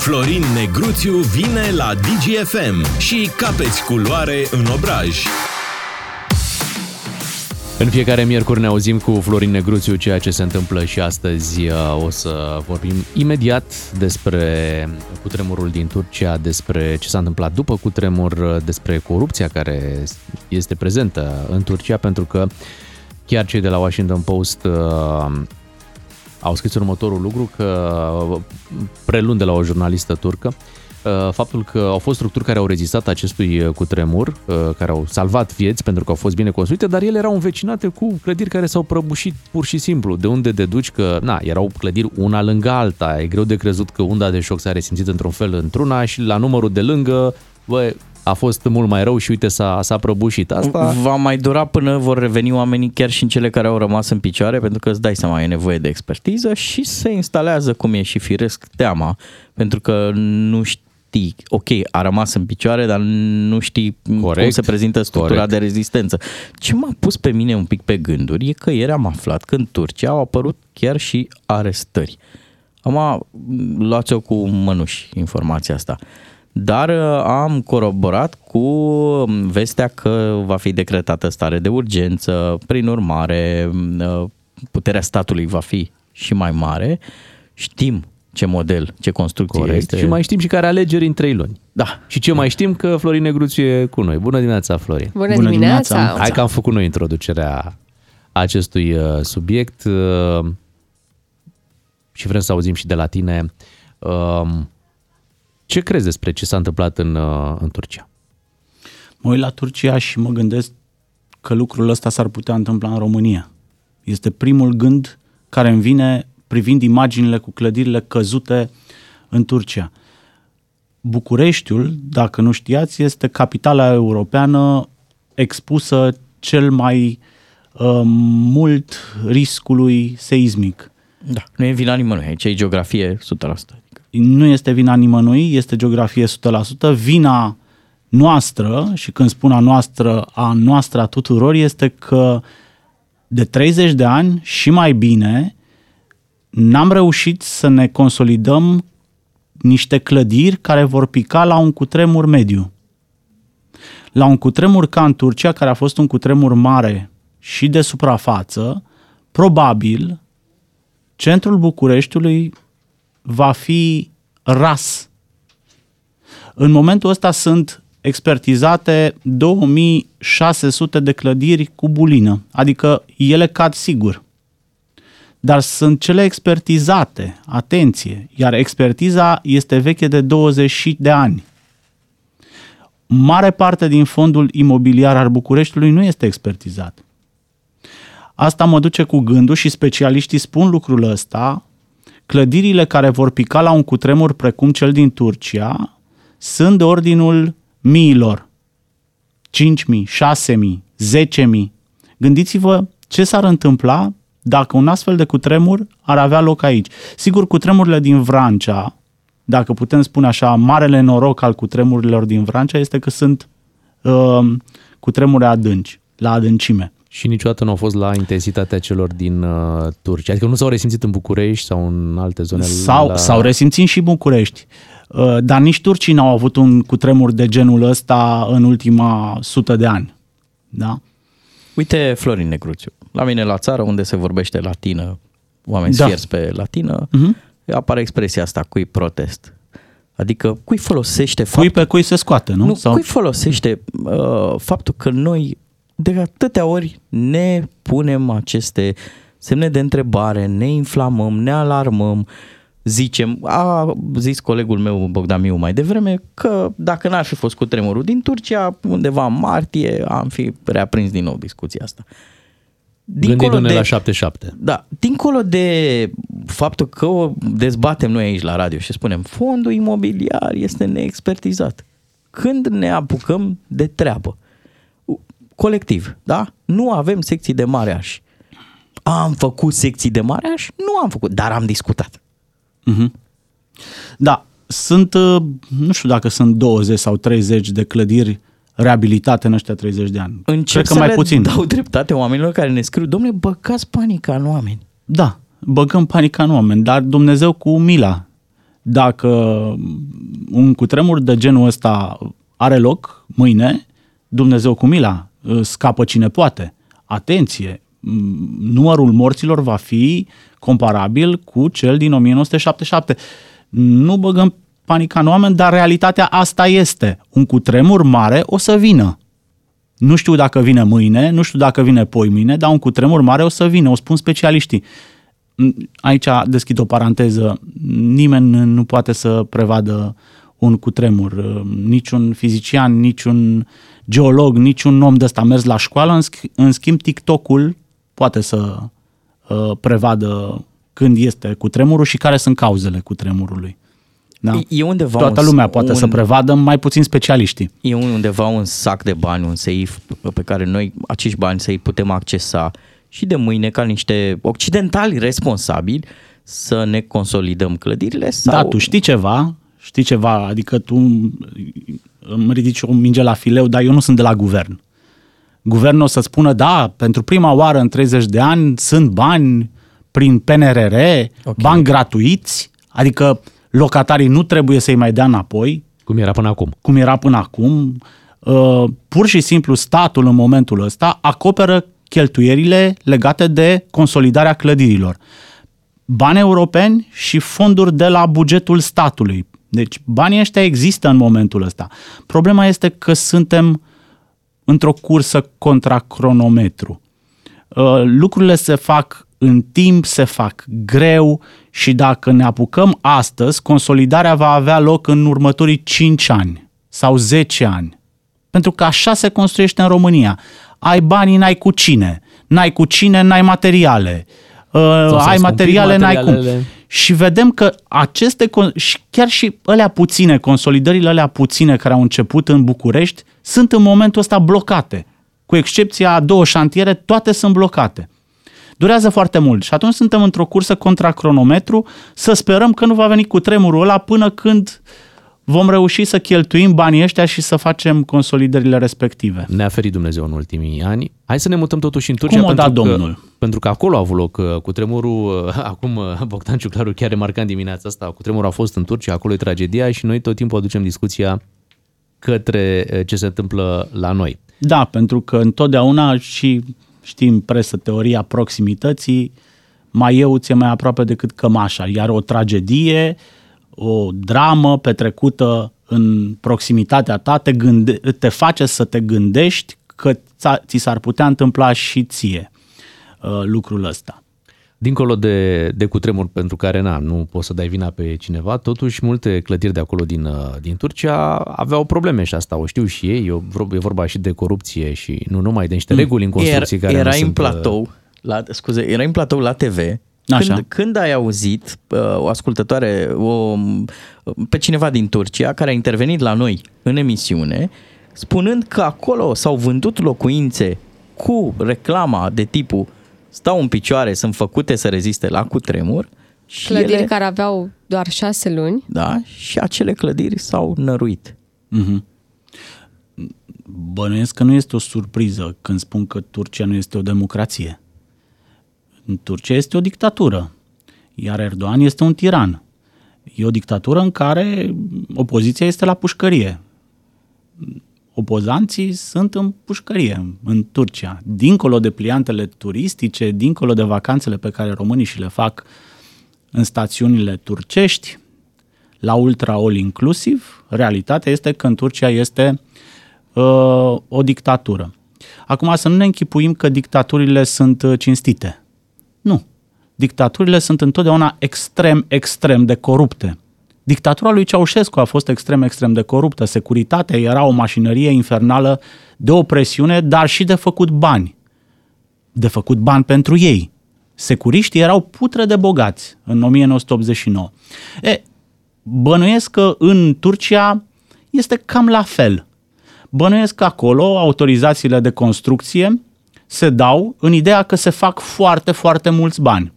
Florin Negruțiu vine la DGFM și capeți culoare în obraj. În fiecare miercuri ne auzim cu Florin Negruțiu ceea ce se întâmplă și astăzi uh, o să vorbim imediat despre cutremurul din Turcia, despre ce s-a întâmplat după cutremur, uh, despre corupția care este prezentă în Turcia, pentru că chiar cei de la Washington Post uh, au scris următorul lucru, că prelund de la o jurnalistă turcă, Uh, faptul că au fost structuri care au rezistat acestui uh, cutremur, uh, care au salvat vieți pentru că au fost bine construite, dar ele erau învecinate cu clădiri care s-au prăbușit pur și simplu. De unde deduci că, na, erau clădiri una lângă alta. E greu de crezut că unda de șoc s-a resimțit într-un fel într-una și la numărul de lângă, bă, a fost mult mai rău și uite s-a, s-a prăbușit. Asta... Va mai dura până vor reveni oamenii chiar și în cele care au rămas în picioare, pentru că îți dai seama, e nevoie de expertiză și se instalează, cum e și firesc, teama, pentru că nu știi știi, ok, a rămas în picioare, dar nu știi Corect. cum se prezintă structura Corect. de rezistență. Ce m-a pus pe mine un pic pe gânduri e că ieri am aflat că în Turcia au apărut chiar și arestări. Am luat-o cu mănuși informația asta. Dar uh, am coroborat cu vestea că va fi decretată stare de urgență, prin urmare uh, puterea statului va fi și mai mare. Știm ce model, ce construcție Corect. este. Și mai știm și care alegeri în trei luni. Da. Și ce mai știm că Florin Negruțiu e cu noi. Bună dimineața, Florin! Bună, Bună dimineața! dimineața. Hai că am făcut noi introducerea acestui uh, subiect uh, și vrem să auzim și de la tine um, ce crezi despre ce s-a întâmplat în, uh, în Turcia? Mă uit la Turcia și mă gândesc că lucrul ăsta s-ar putea întâmpla în România. Este primul gând care îmi vine privind imaginile cu clădirile căzute în Turcia. Bucureștiul, dacă nu știați, este capitala europeană expusă cel mai uh, mult riscului seismic. Da, nu e vina nimănui, aici e geografie 100%. Nu este vina nimănui, este geografie 100%. Vina noastră, și când spun a noastră, a noastră a tuturor, este că de 30 de ani și mai bine n-am reușit să ne consolidăm niște clădiri care vor pica la un cutremur mediu. La un cutremur ca în Turcia, care a fost un cutremur mare și de suprafață, probabil centrul Bucureștiului va fi ras. În momentul ăsta sunt expertizate 2600 de clădiri cu bulină, adică ele cad sigur dar sunt cele expertizate, atenție, iar expertiza este veche de 20 de ani. Mare parte din fondul imobiliar al Bucureștiului nu este expertizat. Asta mă duce cu gândul și specialiștii spun lucrul ăsta, clădirile care vor pica la un cutremur precum cel din Turcia sunt de ordinul miilor. 5.000, 6.000, 10.000. Gândiți-vă ce s-ar întâmpla dacă un astfel de cutremur ar avea loc aici. Sigur, cutremurile din Vrancea, dacă putem spune așa, marele noroc al cutremurilor din Vrancea este că sunt uh, cutremure adânci, la adâncime. Și niciodată nu au fost la intensitatea celor din uh, Turcia. Adică nu s-au resimțit în București sau în alte zone? Sau, la... sau resimțit și București. Uh, dar nici turcii n-au avut un cutremur de genul ăsta în ultima sută de ani. Da? Uite Florin Negruțiu, la mine la țară unde se vorbește latină, oameni da. sfierți pe latină, uh-huh. apare expresia asta, cui protest. Adică cui folosește faptul... Cui pe cui se scoate, nu? Nu, Sau... cui folosește uh, faptul că noi de atâtea ori ne punem aceste semne de întrebare, ne inflamăm, ne alarmăm, uh, zicem, a zis colegul meu Bogdan Miu mai devreme că dacă n-ar fi fost cu tremurul din Turcia, undeva în martie am fi reaprins din nou discuția asta. Dincolo de, la 77. Da, dincolo de faptul că o dezbatem noi aici la radio și spunem fondul imobiliar este neexpertizat. Când ne apucăm de treabă, colectiv, da? Nu avem secții de mareaș. Am făcut secții de mareaș? Nu am făcut, dar am discutat. Uh-huh. Da, sunt, uh, nu știu dacă sunt 20 sau 30 de clădiri reabilitate în ăștia 30 de ani. Încep Cred că mai puțin. dau dreptate oamenilor care ne scriu, domnule, băgați panica în oameni. Da, băgăm panica în oameni, dar Dumnezeu cu mila dacă un cutremur de genul ăsta are loc mâine, Dumnezeu cu mila, scapă cine poate. Atenție, numărul morților va fi comparabil cu cel din 1977. Nu băgăm panica în oameni, dar realitatea asta este. Un cutremur mare o să vină. Nu știu dacă vine mâine, nu știu dacă vine poi mâine, dar un cutremur mare o să vină, o spun specialiștii. Aici deschid o paranteză. Nimeni nu poate să prevadă un cutremur. Niciun fizician, niciun geolog, niciun om de ăsta mers la școală. În, sch- în schimb, TikTok-ul poate să uh, prevadă când este cutremurul și care sunt cauzele cutremurului. Da? E undeva Toată un, lumea poate un, să prevadă, mai puțin specialiștii. E undeva un sac de bani, un seif pe care noi acești bani să-i putem accesa și de mâine ca niște occidentali responsabili să ne consolidăm clădirile sau... Da, tu știi ceva, știi ceva, adică tu îmi ridici o minge la fileu, dar eu nu sunt de la guvern. Guvernul o să spună, da, pentru prima oară în 30 de ani sunt bani prin PNRR, okay. bani gratuiți, adică locatarii nu trebuie să-i mai dea înapoi. Cum era până acum. Cum era până acum. Uh, pur și simplu statul în momentul ăsta acoperă cheltuierile legate de consolidarea clădirilor. Bani europeni și fonduri de la bugetul statului. Deci banii ăștia există în momentul ăsta. Problema este că suntem într-o cursă contra cronometru. Uh, lucrurile se fac în timp, se fac greu și dacă ne apucăm astăzi, consolidarea va avea loc în următorii 5 ani sau 10 ani. Pentru că așa se construiește în România. Ai banii, n-ai cu cine. N-ai cu cine, n-ai materiale. Uh, ai materiale, n-ai cum. Și vedem că aceste, și chiar și alea puține, consolidările alea puține care au început în București, sunt în momentul ăsta blocate. Cu excepția a două șantiere, toate sunt blocate. Durează foarte mult și atunci suntem într-o cursă contra cronometru să sperăm că nu va veni cu tremurul ăla până când vom reuși să cheltuim banii ăștia și să facem consolidările respective. Ne-a ferit Dumnezeu în ultimii ani. Hai să ne mutăm totuși în Turcia. Cum o pentru da că, Domnul? Pentru că acolo a avut loc uh, cu tremurul. Acum uh, Bogdan Ciuclaru chiar remarcând dimineața asta, cu tremurul a fost în Turcia, acolo e tragedia și noi tot timpul aducem discuția către uh, ce se întâmplă la noi. Da, pentru că întotdeauna și știm presă teoria proximității, mai eu ți mai aproape decât cămașa, iar o tragedie, o dramă petrecută în proximitatea ta te, gânde- te face să te gândești că ți s-ar putea întâmpla și ție uh, lucrul ăsta. Dincolo de, de cutremur pentru care na, nu poți să dai vina pe cineva, totuși multe clădiri de acolo din, din Turcia aveau probleme și asta o știu și ei, e vorba și de corupție și nu numai de niște reguli în construcții era, care era nu în sunt... platou, la, scuze, era în platou la TV Așa. Când, când ai auzit uh, o ascultătoare, o, pe cineva din Turcia care a intervenit la noi în emisiune, spunând că acolo s-au vândut locuințe cu reclama de tipul stau în picioare, sunt făcute să reziste la cutremur. Și clădiri ele, care aveau doar șase luni. Da, și acele clădiri s-au năruit. Mm-hmm. Bănuiesc că nu este o surpriză când spun că Turcia nu este o democrație. În Turcia este o dictatură, iar Erdogan este un tiran. E o dictatură în care opoziția este la pușcărie. Opozanții sunt în pușcărie, în Turcia. Dincolo de pliantele turistice, dincolo de vacanțele pe care românii și le fac în stațiunile turcești, la ultra all inclusive, realitatea este că în Turcia este uh, o dictatură. Acum să nu ne închipuim că dictaturile sunt uh, cinstite. Nu. Dictaturile sunt întotdeauna extrem, extrem de corupte. Dictatura lui Ceaușescu a fost extrem, extrem de coruptă. Securitatea era o mașinărie infernală de opresiune, dar și de făcut bani. De făcut bani pentru ei. Securiștii erau putre de bogați în 1989. E, bănuiesc că în Turcia este cam la fel. Bănuiesc că acolo autorizațiile de construcție se dau în ideea că se fac foarte, foarte mulți bani.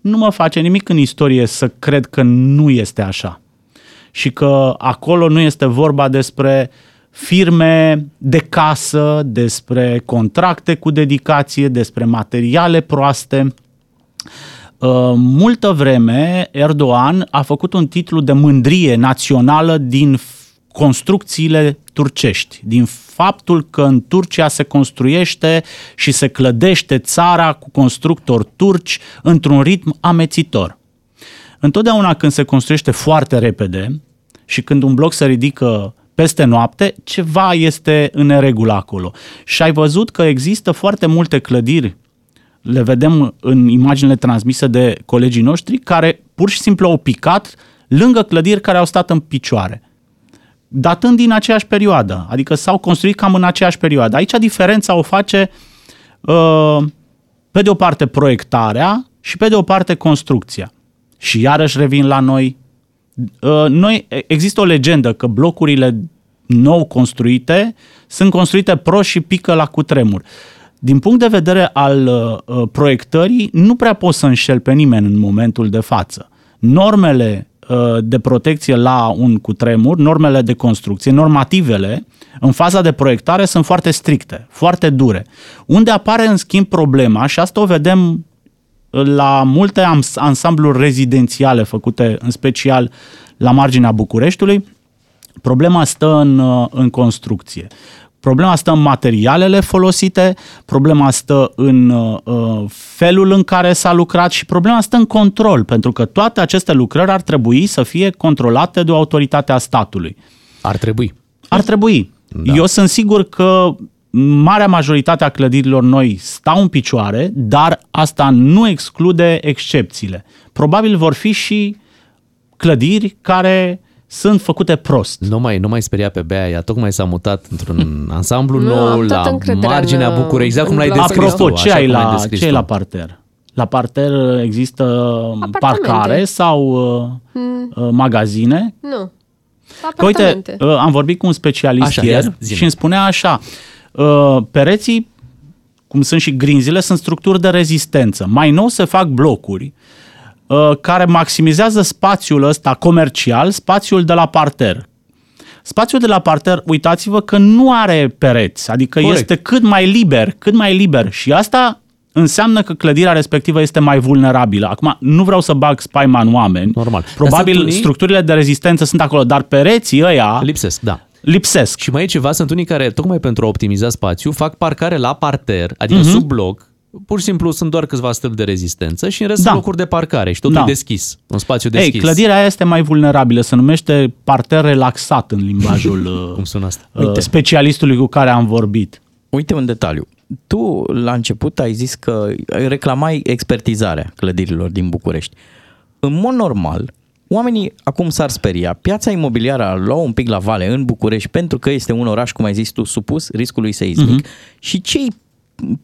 Nu mă face nimic în istorie să cred că nu este așa. Și că acolo nu este vorba despre firme de casă, despre contracte cu dedicație, despre materiale proaste. Uh, multă vreme Erdogan a făcut un titlu de mândrie națională din construcțiile turcești, din faptul că în Turcia se construiește și se clădește țara cu constructori turci într-un ritm amețitor. Întotdeauna când se construiește foarte repede și când un bloc se ridică peste noapte, ceva este în neregulă acolo. Și ai văzut că există foarte multe clădiri, le vedem în imaginile transmise de colegii noștri, care pur și simplu au picat lângă clădiri care au stat în picioare datând din aceeași perioadă, adică s-au construit cam în aceeași perioadă. Aici diferența o face uh, pe de o parte proiectarea și pe de o parte construcția. Și iarăși revin la noi. Uh, noi există o legendă că blocurile nou construite sunt construite pro și pică la cutremur. Din punct de vedere al uh, proiectării, nu prea poți să înșel pe nimeni în momentul de față. Normele Uh, de protecție la un cutremur, normele de construcție, normativele, în faza de proiectare sunt foarte stricte, foarte dure. Unde apare în schimb problema, și asta o vedem la multe ansambluri rezidențiale făcute în special la marginea Bucureștiului, problema stă în, uh, în construcție. Problema stă în materialele folosite, problema stă în uh, uh, felul în care s-a lucrat și problema stă în control, pentru că toate aceste lucrări ar trebui să fie controlate de o autoritate a statului. Ar trebui. Ar trebui. Da. Eu sunt sigur că marea majoritate a clădirilor noi stau în picioare, dar asta nu exclude excepțiile. Probabil vor fi și clădiri care sunt făcute prost. Nu mai, nu mai speria pe Bea, ea tocmai s-a mutat într-un ansamblu nu, nou la marginea București, exact cum l-ai descris Apropo, ce ai la, ce ai la parter? La parter există parcare sau uh, hmm. Uh, magazine? Nu. Că uite, uh, am vorbit cu un specialist așa, ieri și îmi spunea așa, uh, pereții, cum sunt și grinzile, sunt structuri de rezistență. Mai nou se fac blocuri Uh, care maximizează spațiul ăsta comercial, spațiul de la parter. Spațiul de la parter, uitați-vă că nu are pereți, adică Corect. este cât mai liber, cât mai liber și asta înseamnă că clădirea respectivă este mai vulnerabilă. Acum, nu vreau să bag spaima în oameni. Normal. Probabil unii... structurile de rezistență sunt acolo, dar pereții ăia... Lipsesc, da. Lipsesc. Și mai e ceva, sunt unii care, tocmai pentru a optimiza spațiu, fac parcare la parter, adică uh-huh. sub bloc, pur și simplu sunt doar câțiva stâlpi de rezistență și în rest da. sunt locuri de parcare și totul da. e deschis, un spațiu deschis. Ei, clădirea aia este mai vulnerabilă, se numește parter relaxat în limbajul Cum sună asta? Uh, Uite. specialistului cu care am vorbit. Uite un detaliu. Tu, la început, ai zis că reclamai expertizarea clădirilor din București. În mod normal, Oamenii acum s-ar speria. Piața imobiliară a luat un pic la vale în București pentru că este un oraș, cum ai zis tu, supus riscului seismic. Uh-huh. Și cei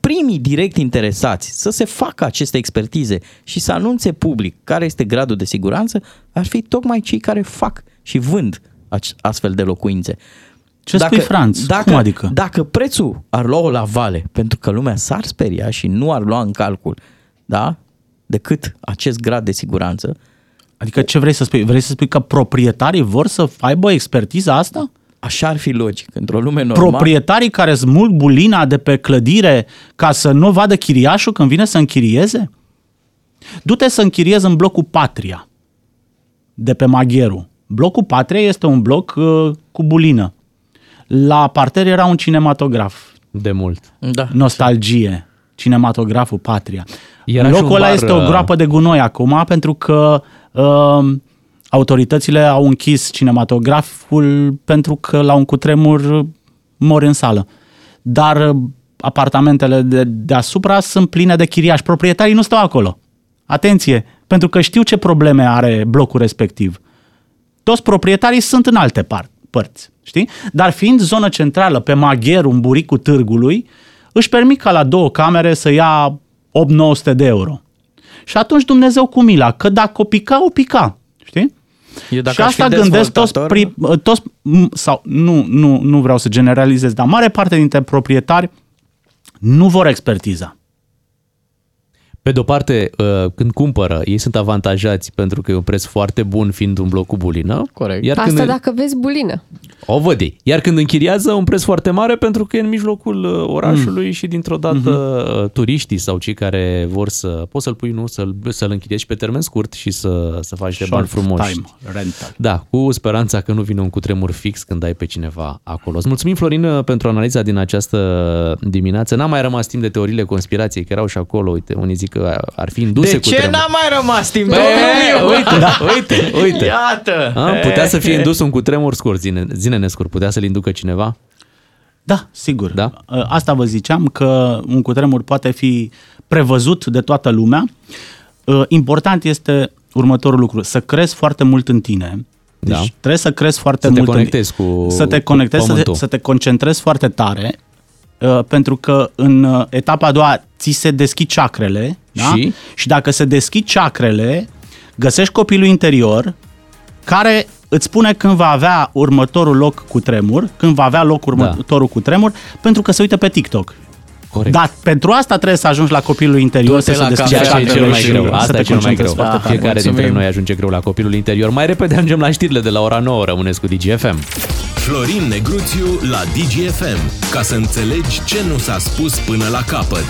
primii direct interesați să se facă aceste expertize și să anunțe public care este gradul de siguranță, ar fi tocmai cei care fac și vând astfel de locuințe. Ce dacă, spui, Franț? Dacă, Cum adică? Dacă prețul ar lua la vale, pentru că lumea s-ar speria și nu ar lua în calcul, da? Decât acest grad de siguranță. Adică ce vrei să spui? Vrei să spui că proprietarii vor să aibă expertiza asta? Așa ar fi logic. Într-o lume normală... Proprietarii care smulg bulina de pe clădire ca să nu vadă chiriașul când vine să închirieze? Du-te să închiriezi în blocul Patria de pe Magheru. Blocul Patria este un bloc uh, cu bulină. La parter era un cinematograf. De mult. Da. Nostalgie. Cinematograful Patria. Era Locul ăla bar, este o uh, groapă de gunoi acum pentru că uh, autoritățile au închis cinematograful pentru că la un cutremur mor în sală. Dar uh, apartamentele de, deasupra sunt pline de chiriași. Proprietarii nu stau acolo. Atenție, pentru că știu ce probleme are blocul respectiv. Toți proprietarii sunt în alte par- părți, știi? Dar fiind zonă centrală, pe Magheru, în buricul târgului, își permit ca la două camere să ia 8-900 de euro. Și atunci Dumnezeu cu mila, că dacă o pica, o pica. Știi? Eu dacă și asta gândesc toți, pri, toți sau nu, nu, nu vreau să generalizez, dar mare parte dintre proprietari nu vor expertiza. Pe de-o parte, uh, când cumpără, ei sunt avantajați pentru că e un preț foarte bun fiind un bloc cu bulină. Corect. Iar Asta când... dacă vezi bulină. O văd ei. Iar când închiriază un preț foarte mare pentru că e în mijlocul uh, orașului mm. și dintr-o dată mm-hmm. turiștii sau cei care vor să poți să-l pui, nu, să-l, să-l închiriezi pe termen scurt și să, să faci de bani frumoși. time rental. Da, cu speranța că nu vine un cutremur fix când ai pe cineva acolo. Îți mulțumim, Florin, pentru analiza din această dimineață. N-a mai rămas timp de teoriile conspirației, că erau și acolo, uite, unii zic că ar fi induse De cu ce tremur. n-a mai rămas timp? Bă, Domnul uite, da, uite, uite. Iată! A, putea să fie indus un cutremur scurt, zine, zine nescurt, putea să-l inducă cineva? Da, sigur. Da? Asta vă ziceam că un cutremur poate fi prevăzut de toată lumea. Important este următorul lucru, să crezi foarte mult în tine. Deci Da. trebuie să crezi foarte Să te mult conectezi în, cu- să te cu conectezi, să te, pământul. să te concentrezi foarte tare, uh, pentru că în uh, etapa a doua ți se deschid chakrele, da? Și? și dacă se deschid chakrele, găsești copilul interior care îți spune când va avea următorul loc cu tremur, când va avea loc următorul cu tremur, pentru că se uită pe TikTok. Corect. Dar pentru asta trebuie să ajungi la copilul interior, Du-te să se la deschidă Ceea ce e Dacă cel mai și greu. să Asta te e cel mai greu. concentrezi foarte tare. Fiecare dintre Mulțumim. noi ajunge greu la copilul interior. Mai repede ajungem la știrile de la ora 9. Rămâneți cu DGFM. Florin Negruțiu la DGFM. Ca să înțelegi ce nu s-a spus până la capăt.